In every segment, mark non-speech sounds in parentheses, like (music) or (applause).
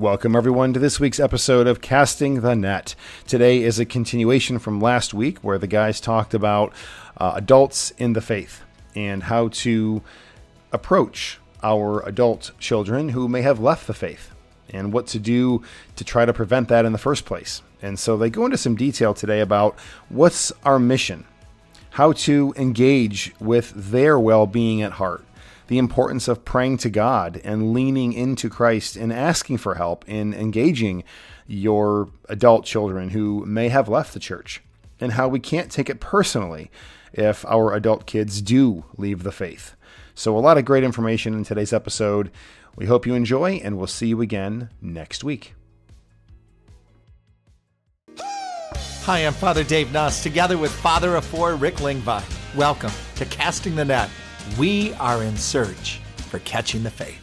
Welcome, everyone, to this week's episode of Casting the Net. Today is a continuation from last week where the guys talked about uh, adults in the faith and how to approach our adult children who may have left the faith and what to do to try to prevent that in the first place. And so they go into some detail today about what's our mission, how to engage with their well being at heart, the importance of praying to God and leaning into Christ and asking for help in engaging your adult children who may have left the church, and how we can't take it personally if our adult kids do leave the faith. So, a lot of great information in today's episode. We hope you enjoy, and we'll see you again next week. Hi, I'm Father Dave Nuss, together with Father of Four Rick Lingvine. Welcome to Casting the Net. We are in search for catching the faith.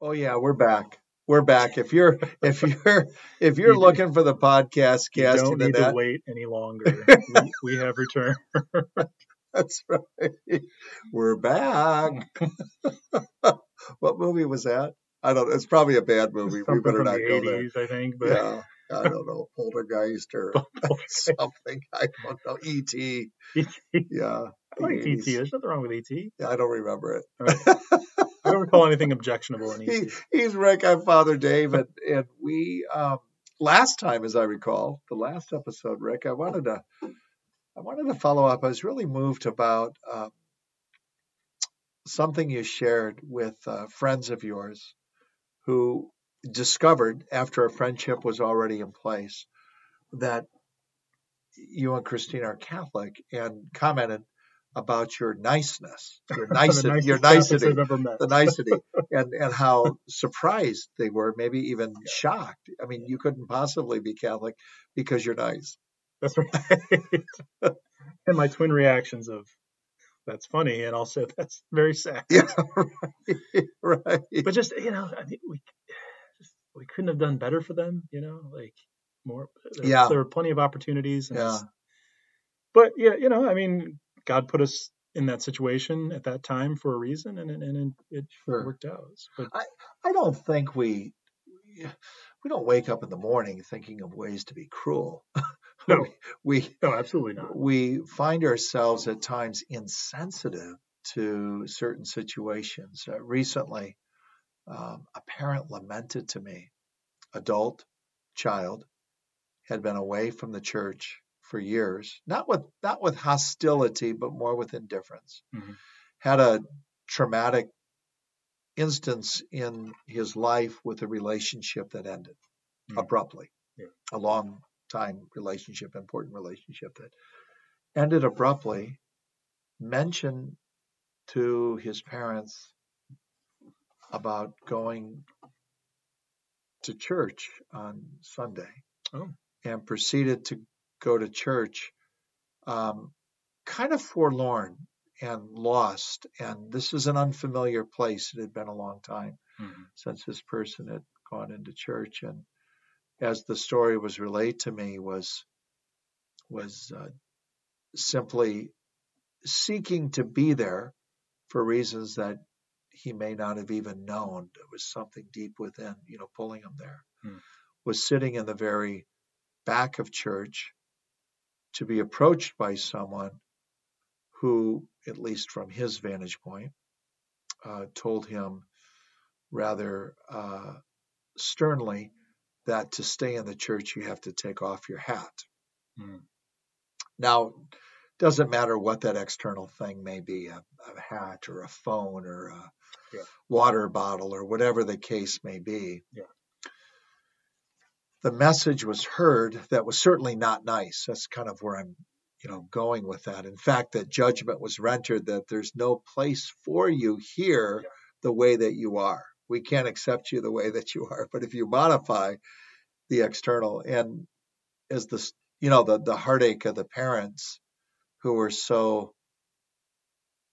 Oh yeah, we're back. We're back. If you're if (laughs) you're if you're looking for the podcast You casting don't need net, to wait any longer. (laughs) we, we have returned. (laughs) that's right. We're back. what movie was that? I don't. Know. It's probably a bad movie. We Something better from not the go there. 80s, I think. But Yeah, I don't know, Poltergeist or (laughs) (laughs) something. I don't know. E.T. Yeah, I like ET. There's nothing wrong with ET. Yeah, I don't remember it. I don't recall anything objectionable in ET. (laughs) he, he's Rick. I'm Father Dave, and, and we um, last time, as I recall, the last episode, Rick, I wanted to I wanted to follow up. I was really moved about um, something you shared with uh, friends of yours who discovered after a friendship was already in place that you and Christine are Catholic and commented about your niceness, your (laughs) nicety, your nicety I've ever met. the nicety (laughs) and and how surprised they were, maybe even shocked. I mean, you couldn't possibly be Catholic because you're nice. That's right. (laughs) and my twin reactions of that's funny, and also that's very sad. Yeah, right. right. But just you know, I mean, we we couldn't have done better for them. You know, like more. There, Yeah. there were plenty of opportunities. And Yeah. But yeah, you know, I mean, God put us in that situation at that time for a reason, and and, and it Sure. worked out. But I don't think we we don't wake up in the morning thinking of ways to be cruel. (laughs) No. we no, absolutely not. we find ourselves at times insensitive to certain situations. Uh, recently, um, a parent lamented to me, adult child, had been away from the church for years, not with not with hostility, but more with indifference. Mhm. Had a traumatic instance in his life with a relationship that ended Mm. abruptly. Yeah. A long time relationship, important relationship that ended abruptly, mentioned to his parents about going to church on Sunday Oh. and proceeded to go to church um, kind of forlorn and lost. And this is an unfamiliar place. It had been a long time Mhm. since this person had gone into church. And as the story was relayed to me, was was uh, simply seeking to be there for reasons that he may not have even known. There was something deep within, you know, pulling him there. Hmm. Was sitting in the very back of church to be approached by someone who, at least from his vantage point, uh, told him rather uh, sternly that to stay in the church you have to take off your hat. Mm. Now, doesn't matter what that external thing may be a, a hat or a phone or a Yeah. water bottle or whatever the case may be. Yeah. The message was heard that was certainly not nice. That's kind of where I'm you know going with that. In fact, that judgment was rendered that there's no place for you here Yeah. the way that you are. We can't accept you the way that you are. But if you modify the external and as the s- you know the the heartache of the parents who were so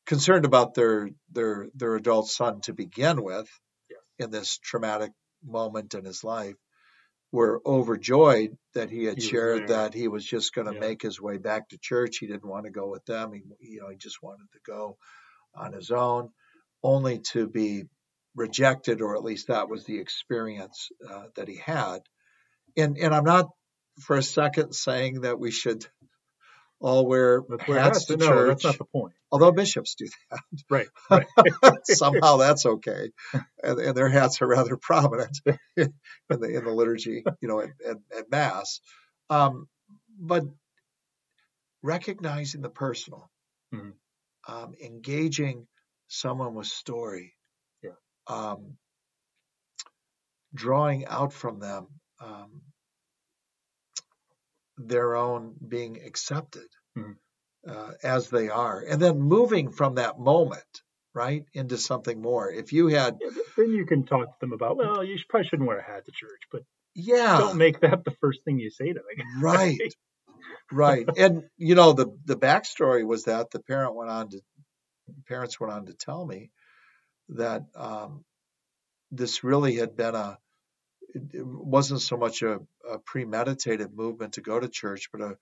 concerned about their their their adult son to begin with in this traumatic moment in his life were overjoyed that he had He shared that he was just going to Yeah. make his way back to church. He didn't want to go with them. He, you know, he just wanted to go on his own, only to be rejected, or at least that was the experience uh, that he had. And and I'm not for a second saying that we should all wear hats to No, church, that's not the point. although bishops do that. (laughs) Right. (laughs) Right. Somehow that's okay, and, and their hats are rather (laughs) prominent in the in the liturgy, you know, at, at, at mass. Um, but recognizing the personal, Mhm. um, engaging someone with story, Yeah. um, drawing out from them um, their own being accepted Mhm. uh, as they are, and then moving from that moment right into something more. If you had, Yeah, then you can talk to them about, well, you probably shouldn't wear a hat to church, but yeah, don't make that the first thing you say to them. (laughs) right right and you know the the backstory was that the parent went on to parents went on to tell me that um, this really had been a it wasn't so much a, a premeditated movement to go to church but a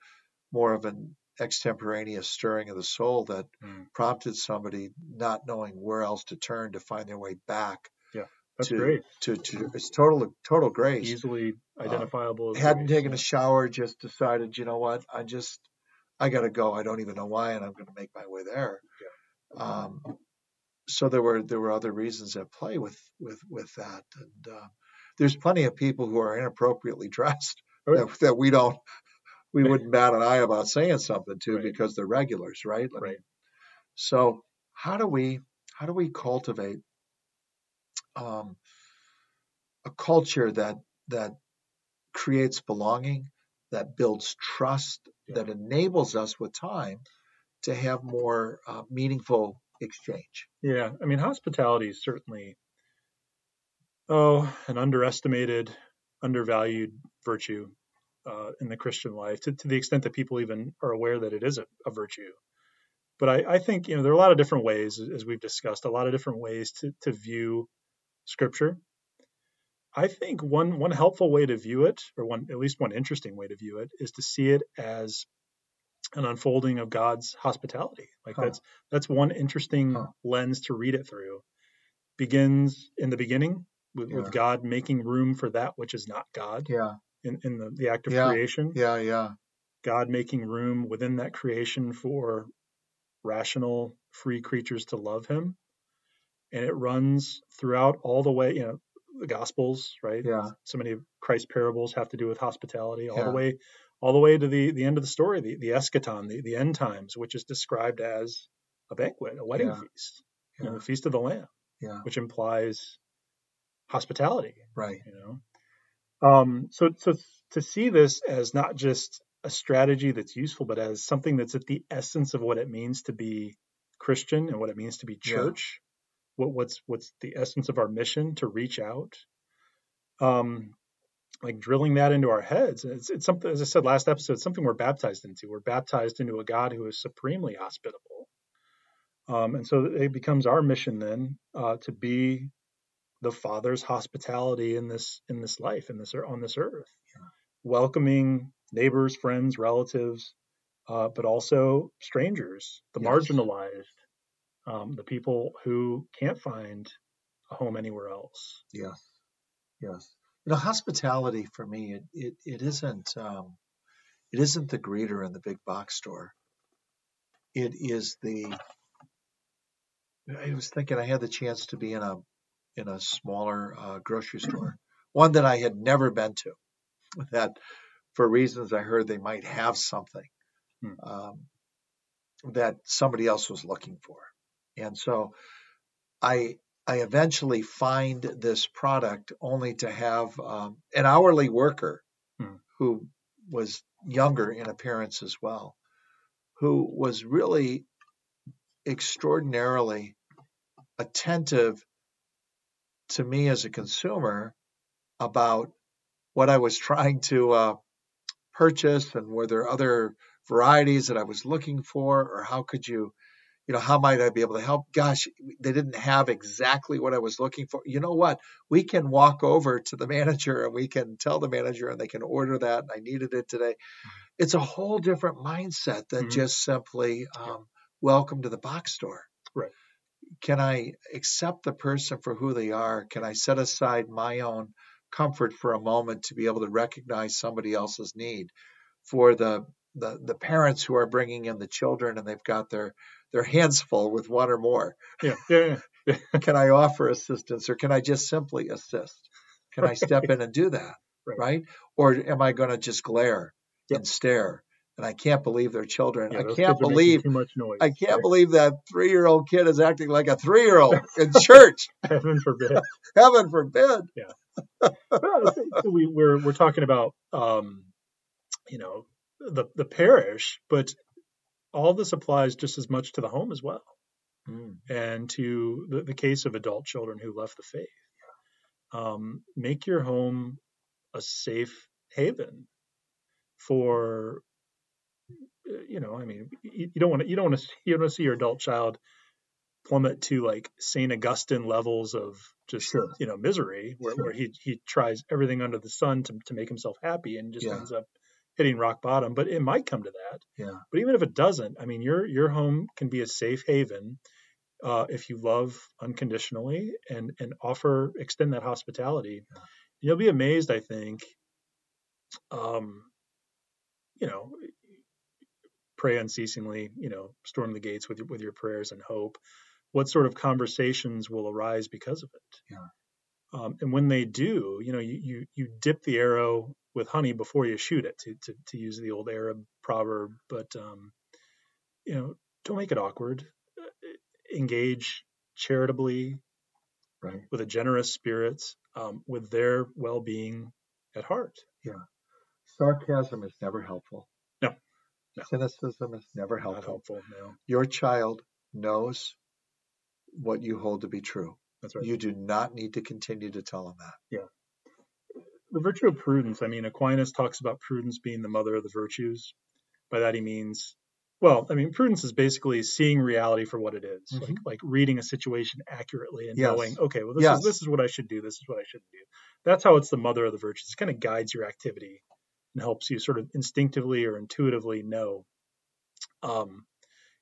more of an extemporaneous stirring of the soul that Mm. prompted somebody not knowing where else to turn to find their way back Yeah, That's to, great. to to it's total total grace Easily identifiable. as hadn't grace, taken a shower, just decided, you know what, I just, I got to go. I don't even know why, and I'm going to make my way there. Yeah. Um, so there were there were other reasons at play with with with that, and uh, there's plenty of people who are inappropriately (laughs) dressed Oh, yeah. that, that we don't we wouldn't bat an eye about saying something to Right. because they're regulars, right? I mean, Right. so how do we how do we cultivate um, a culture that that creates belonging, that builds trust, Yeah. that enables us with time to have more uh, meaningful exchange. Yeah, I mean, hospitality is certainly, oh, an underestimated, undervalued virtue uh, in the Christian life, to, to the extent that people even are aware that it is a, a virtue. But I, I think you know there are a lot of different ways, as we've discussed, a lot of different ways to, to view Scripture. I think one one helpful way to view it, or one at least one interesting way to view it, is to see it as an unfolding of God's hospitality. Like Huh. that's that's one interesting Huh. lens to read it through. Begins in the beginning with, Yeah. with God making room for that which is not God Yeah, in, in the, the act of Yeah. creation. yeah, yeah, God making room within that creation for rational, free creatures to love Him. And it runs throughout all the way, you know, the Gospels, right? yeah, So many of Christ's parables have to do with hospitality, all Yeah. the way, all the way to the the end of the story, the the eschaton, the, the end times, which is described as a banquet, a wedding Yeah. feast, you know, the feast of the Lamb, yeah, which implies hospitality right. you know um so so to see this as not just a strategy that's useful but as something that's at the essence of what it means to be christian and what it means to be Yeah. church what what's what's the essence of our mission to reach out um like drilling that into our heads it's, it's something as i said last episode it's something we're baptized into we're baptized into a god who is supremely hospitable um and so it becomes our mission then uh to be the father's hospitality in this in this life in this on this earth welcoming neighbors friends relatives uh, but also strangers the Yes. marginalized um, the people who can't find a home anywhere else Yes, yes. You know, hospitality for me, it it, it isn't um, it isn't the greeter in the big box store. It is the. I was thinking I had the chance to be in a in a smaller uh, grocery store, one that I had never been to. That, for reasons I heard, they might have something Hmm. um, that somebody else was looking for, and so I I eventually find this product only to have um, an hourly worker Hmm. who was younger in appearance as well, who was really extraordinarily attentive to me as a consumer about what I was trying to uh, purchase and were there other varieties that I was looking for, or how could you you know, how might I be able to help? Gosh, they didn't have exactly what I was looking for. You know what? We can walk over to the (laughs) manager and we can tell the manager and they can order that. And I needed it today. It's a whole different mindset than Mhm. just simply um, welcome to the box store. Right. Can I accept the person for who they are? Can I set aside my own comfort for a moment to be able to recognize somebody else's need? For the the, the parents who are bringing in the children and they've got their their hands full with one or more. Yeah, yeah, yeah. can I offer assistance or can I just simply assist? Can right. I step in and do that? Right. right? Or am I going to just glare yep. and stare? And I can't believe they're children. Yeah, I can't believe too much noise. I can't right? believe that three year old kid is acting like a three year old in (laughs) church. (laughs) Heaven forbid. (laughs) Heaven forbid. Yeah. so we, we're we're talking about um, you know the the parish, but all this applies just as much to the home as well, mm. and to the, the case of adult children who left the faith. Um, make your home a safe haven for you know i mean you, you don't want to you don't want to you don't want to see your adult child plummet to like saint augustine levels of just sure. you know misery where, Sure. where he he tries everything under the sun to, to make himself happy and just Yeah. ends up hitting rock bottom but it might come to that Yeah. but even if it doesn't i mean your your home can be a safe haven uh, if you love unconditionally and and offer extend that hospitality Yeah. you'll be amazed i think um you know pray unceasingly you know storm the gates with your, with your prayers and hope what sort of conversations will arise because of it Yeah. um, and when they do you know you, you you dip the arrow with honey before you shoot it to to, to use the old arab proverb but um you know don't make it awkward Uh, engage charitably Right. with a generous spirit um, with their well-being at heart Yeah, Sarcasm is never helpful. Cynicism is never not helpful. helpful no Your child knows what you hold to be true. that's right You do not need to continue to tell them that. Yeah. The virtue of prudence. I mean, Aquinas talks about prudence being the mother of the virtues. By that he means, well, I mean, prudence is basically seeing reality for what it is, Mhm. like like reading a situation accurately and Yes. knowing, okay, well, this Yes. is this is what I should do, this is what I shouldn't do. That's how it's the mother of the virtues. It kind of guides your activity and helps you sort of instinctively or intuitively know, um,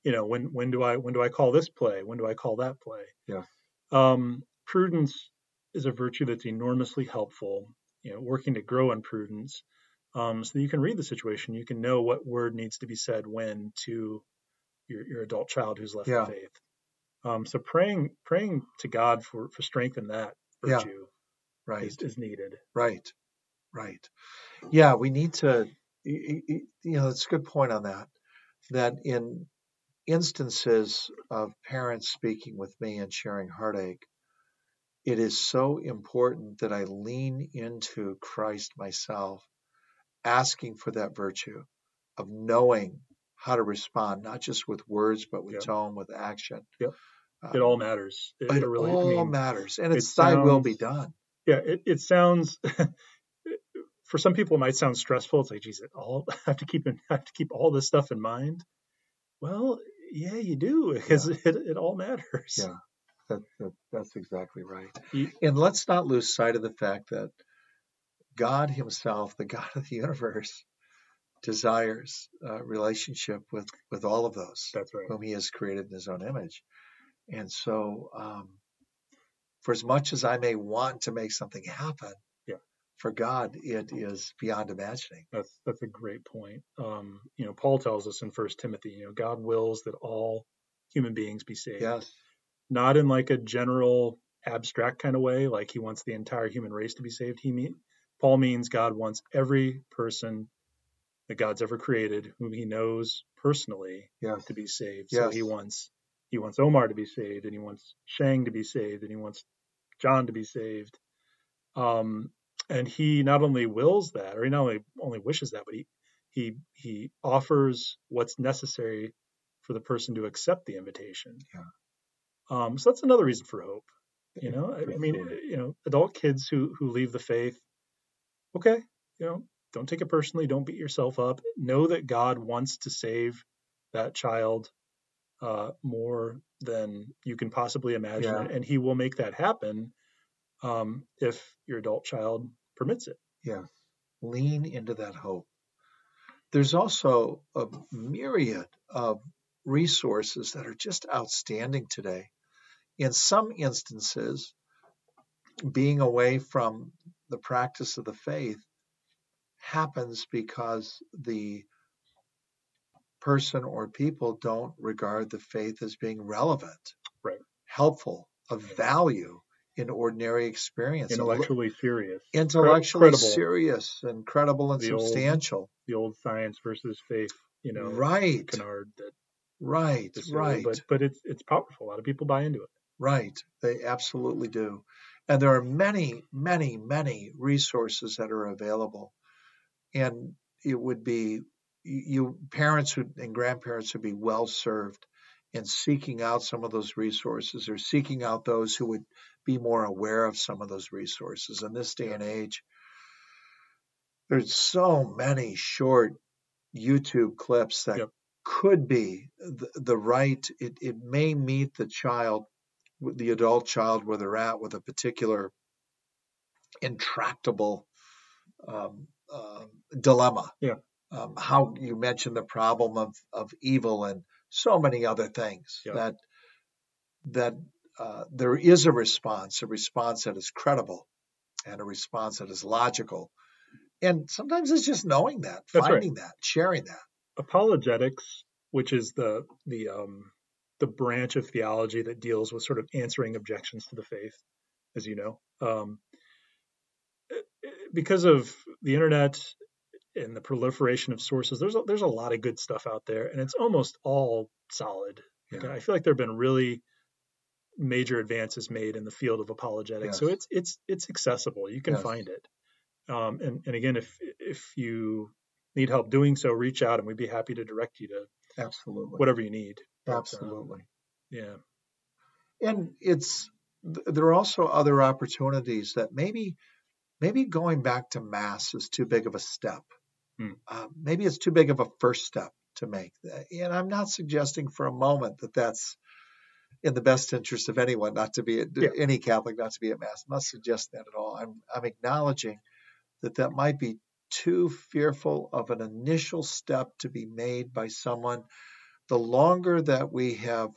you know, when when do I when do I call this play? When do I call that play? Yeah. Um, prudence is a virtue that's enormously helpful. You know, working to grow in prudence, um, so that you can read the situation, you can know what word needs to be said when to your your adult child who's left Yeah. the faith. Um, so praying praying to God for for strength in that Yeah. virtue Right. is, is needed. Right. Right. Yeah, we need to, you know, it's a good point on that. That in instances of parents speaking with me and sharing heartache, it is so important that I lean into Christ myself, asking for that virtue of knowing how to respond, not just with words, but with tone, with action. Yep. Uh, It all matters. It, it it really I all mean, matters, and it it's thy will be done. yeah, it, it sounds (laughs) for some people it might sound stressful. It's like, geez, it all (laughs) I have to keep in, I have to keep all this stuff in mind. Well, yeah, you do because it, it all matters. Yeah. That, that, that's exactly right. You- And let's not lose sight of the fact that God Himself, the God of the universe, desires a relationship with, with all of those That's right. whom He has created in His own image. And so, um, for as much as I may want to make something happen, Yeah. For God, it is beyond imagining. That's that's a great point. Um, you know, Paul tells us in First Timothy, you know, God wills that all human beings be saved. Yes. Not in like a general abstract kind of way, like he wants the entire human race to be saved. He mean Paul means God wants every person that God's ever created, whom he knows personally, Yes. to be saved. So he wants he wants Omar to be saved, and he wants Shang to be saved, and he wants John to be saved. Um, and he not only wills that, or he not only only wishes that, but he he he offers what's necessary for the person to accept the invitation. Yeah. Um, so that's another reason for hope. You know, I, I mean, you know, adult kids who who leave the faith, okay, you know, don't take it personally. Don't beat yourself up. Know that God wants to save that child uh, more than you can possibly imagine, Yeah. and He will make that happen um, if your adult child permits it. Yes. Lean into that hope. There's also a myriad of resources that are just outstanding today in some instances, being away from the practice of the faith happens because the person or people don't regard the faith as being relevant, right. helpful, of value in ordinary experience. Intellectually serious. Intellectually credible. serious and credible and the substantial. Old, the old science versus faith, you know, right. canard that Right, right. But but it's it's powerful. A lot of people buy into it. Right, they absolutely do. And there are many, many, many resources that are available. And it would be you parents would, and grandparents would be well served in seeking out some of those resources or seeking out those who would be more aware of some of those resources. In this day and age, there's so many short YouTube clips that yep. could be the, the right, it, it may meet the child, the adult child where they're at with a particular intractable um, uh, dilemma. Yeah. Um, how you mentioned the problem of, of evil and so many other things yeah. that that uh, there is a response, a response that is credible, and a response that is logical. And sometimes it's just knowing that, That's finding right. that, sharing that. Apologetics, which is the the um, the branch of theology that deals with sort of answering objections to the faith, as you know, um, because of the internet and the proliferation of sources, there's a, there's a lot of good stuff out there, and it's almost all solid. Yeah. I feel like there have been really major advances made in the field of apologetics, Yes. so it's it's it's accessible. You can Yes. find it. Um, and and again, if if you need help doing so, reach out, and we'd be happy to direct you to Absolutely. whatever you need. But, um, Absolutely. yeah. and it's there are also other opportunities that maybe maybe going back to mass is too big of a step Hmm. uh, maybe it's too big of a first step to make and i'm not suggesting for a moment that that's in the best interest of anyone not to be at, Yeah. any catholic not to be at mass i'm not suggesting that at all i'm i'm acknowledging that that might be too fearful of an initial step to be made by someone the longer that we have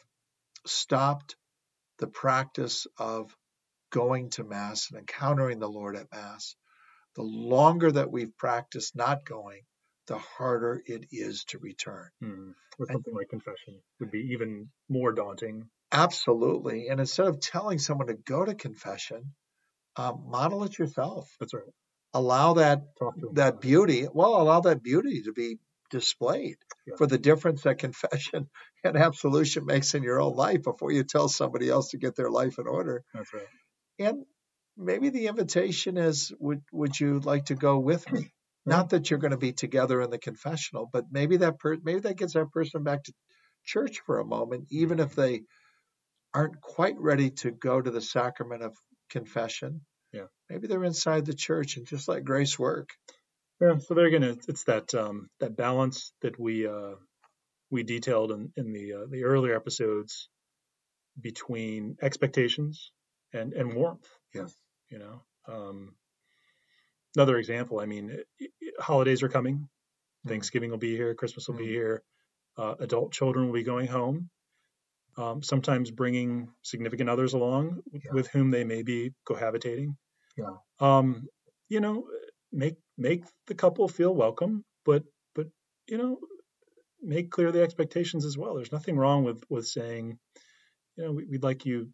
stopped the practice of going to Mass and encountering the Lord at Mass, the longer that we've practiced not going, the harder it is to return. Hmm. With And- something like confession would be even more daunting. Absolutely. And instead of telling someone to go to confession, um, model it yourself. That's right. Allow that Talk to 'em that beauty. Well, allow that beauty to be displayed Yeah. for the difference that (laughs) confession and absolution makes in your own life before you tell somebody else to get their life in order. That's right. and maybe the invitation is would would you like to go with me not that you're going to be together in the confessional but maybe that per- maybe that gets that person back to church for a moment even if they aren't quite ready to go to the sacrament of confession Yeah. maybe they're inside the church and just let grace work Yeah, so there again, it's, it's that um, that balance that we uh, we detailed in, in the uh, the earlier episodes between expectations and and warmth. Yes. You know, um, another example. I mean, holidays are coming. Mm-hmm. Thanksgiving will be here. Christmas will be Mhm. here. Uh, adult children will be going home. Um, sometimes bringing significant others along Yeah. with whom they may be cohabitating. Yeah. Um, you know, make make the couple feel welcome, but but you know, make clear the expectations as well. There's nothing wrong with with saying, you know, we, we'd like you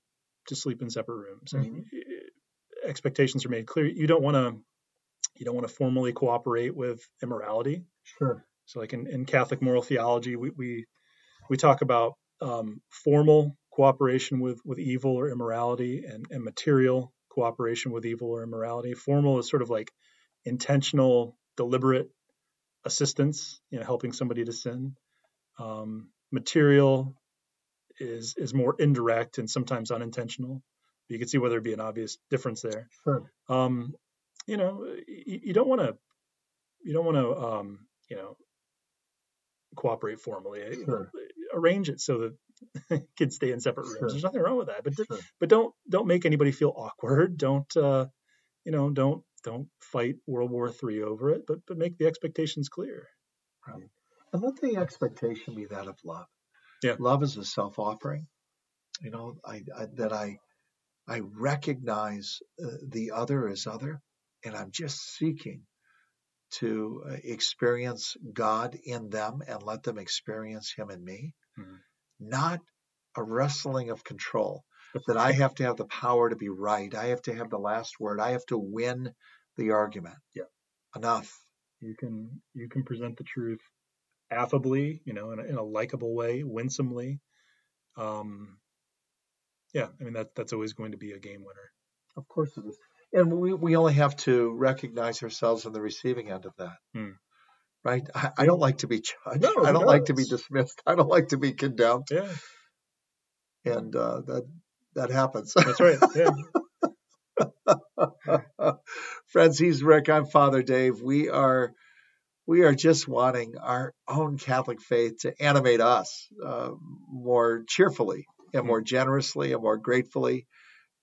to sleep in separate rooms. I mean, eh, expectations are made clear. You don't want to you don't want to formally cooperate with immorality. sure So, like in, in Catholic moral theology, we we, we talk about um, formal cooperation with with evil or immorality, and, and material cooperation with evil or immorality. Formal is sort of like intentional, deliberate assistance, you know, helping somebody to sin. Um, material is is more indirect and sometimes unintentional. You can see whether it be an obvious difference there sure um, you know, you, don't want to, you don't want to, um, you know, cooperate formally. Sure. Arrange it so that (laughs) kids stay in separate rooms. Sure. There's nothing wrong with that, but sure but don't don't make anybody feel awkward. (laughs) Don't uh, you know? Don't don't fight World War Three over it. But but make the expectations clear. Right. And let the expectation be that of love. Yeah. Love is a self offering. You know, I, I that I I recognize uh, the other as other, and I'm just seeking to uh, experience God in them and let them experience Him in me, mm-hmm. not a wrestling of control. that I have to have the power to be right. I have to have the last word. I have to win the argument. Yeah. Enough. You can you can present the truth affably, you know, in a, in a likable way, winsomely. Um, yeah, I mean that that's always going to be a game winner. Of course it is and we, we only have to recognize ourselves on the receiving end of that. Hmm. Right? I, I, don't like to be judged. No, I don't like to be dismissed. I don't like to be condemned. Yeah. And uh, that that happens. That's right. Yeah. (laughs) Friends, he's Rick. I'm Father Dave. We are we are just wanting our own Catholic faith to animate us uh, more cheerfully and hmm. more generously and more gratefully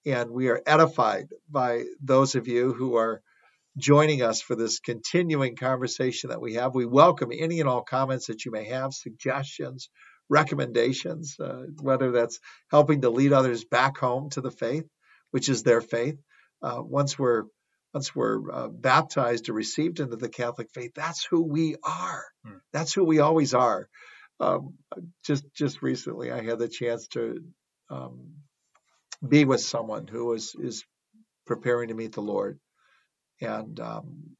and we are edified by those of you who are joining us for this continuing conversation that we have. We welcome any and all comments that you may have, suggestions, recommendations, uh, whether that's helping to lead others back home to the faith, which is their faith. Uh, once we're once we're uh, baptized or received into the Catholic faith, that's who we are. Hmm. That's who we always are. Um, just just recently, I had the chance to um, be with someone who is is preparing to meet the Lord, and um,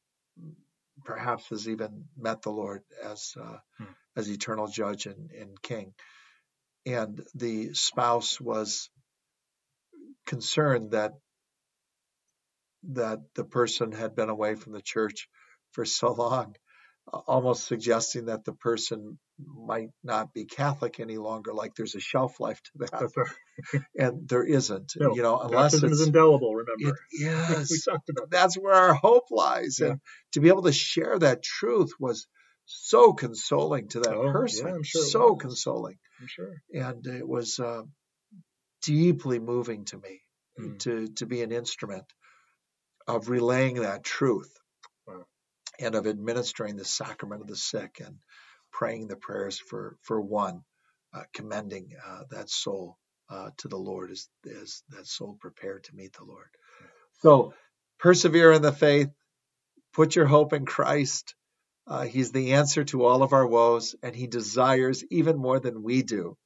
perhaps has even met the Lord as uh, hmm. as eternal Judge and, and King. And the spouse was concerned that that the person had been away from the church for so long, almost suggesting that the person might not be Catholic any longer. Like there's a shelf life to that, right. and there isn't. No, you know, unless it's is indelible. Remember, it, yes, (laughs) we talked about that's where our hope lies, yeah. and to be able to share that truth was so consoling to that oh, person. Yeah, I'm sure so consoling. I'm sure, and it was uh, deeply moving to me mm. to to be an instrument of relaying that truth. Wow. And of administering the sacrament of the sick and praying the prayers for for one, uh, commending uh, that soul uh, to the Lord as, as that soul prepared to meet the Lord. So persevere in the faith, put your hope in Christ. Uh, he's the answer to all of our woes, and He desires even more than we do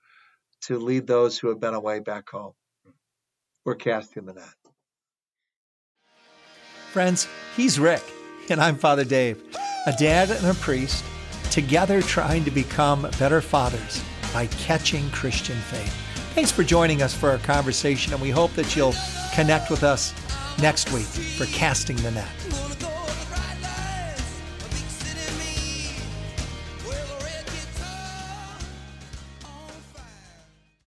to lead those who have been away back home. We're casting the net. Friends, he's Rick, and I'm Father Dave, a dad and a priest together trying to become better fathers by catching Christian faith. Thanks for joining us for our conversation, and we hope that you'll connect with us next week for Casting the Net.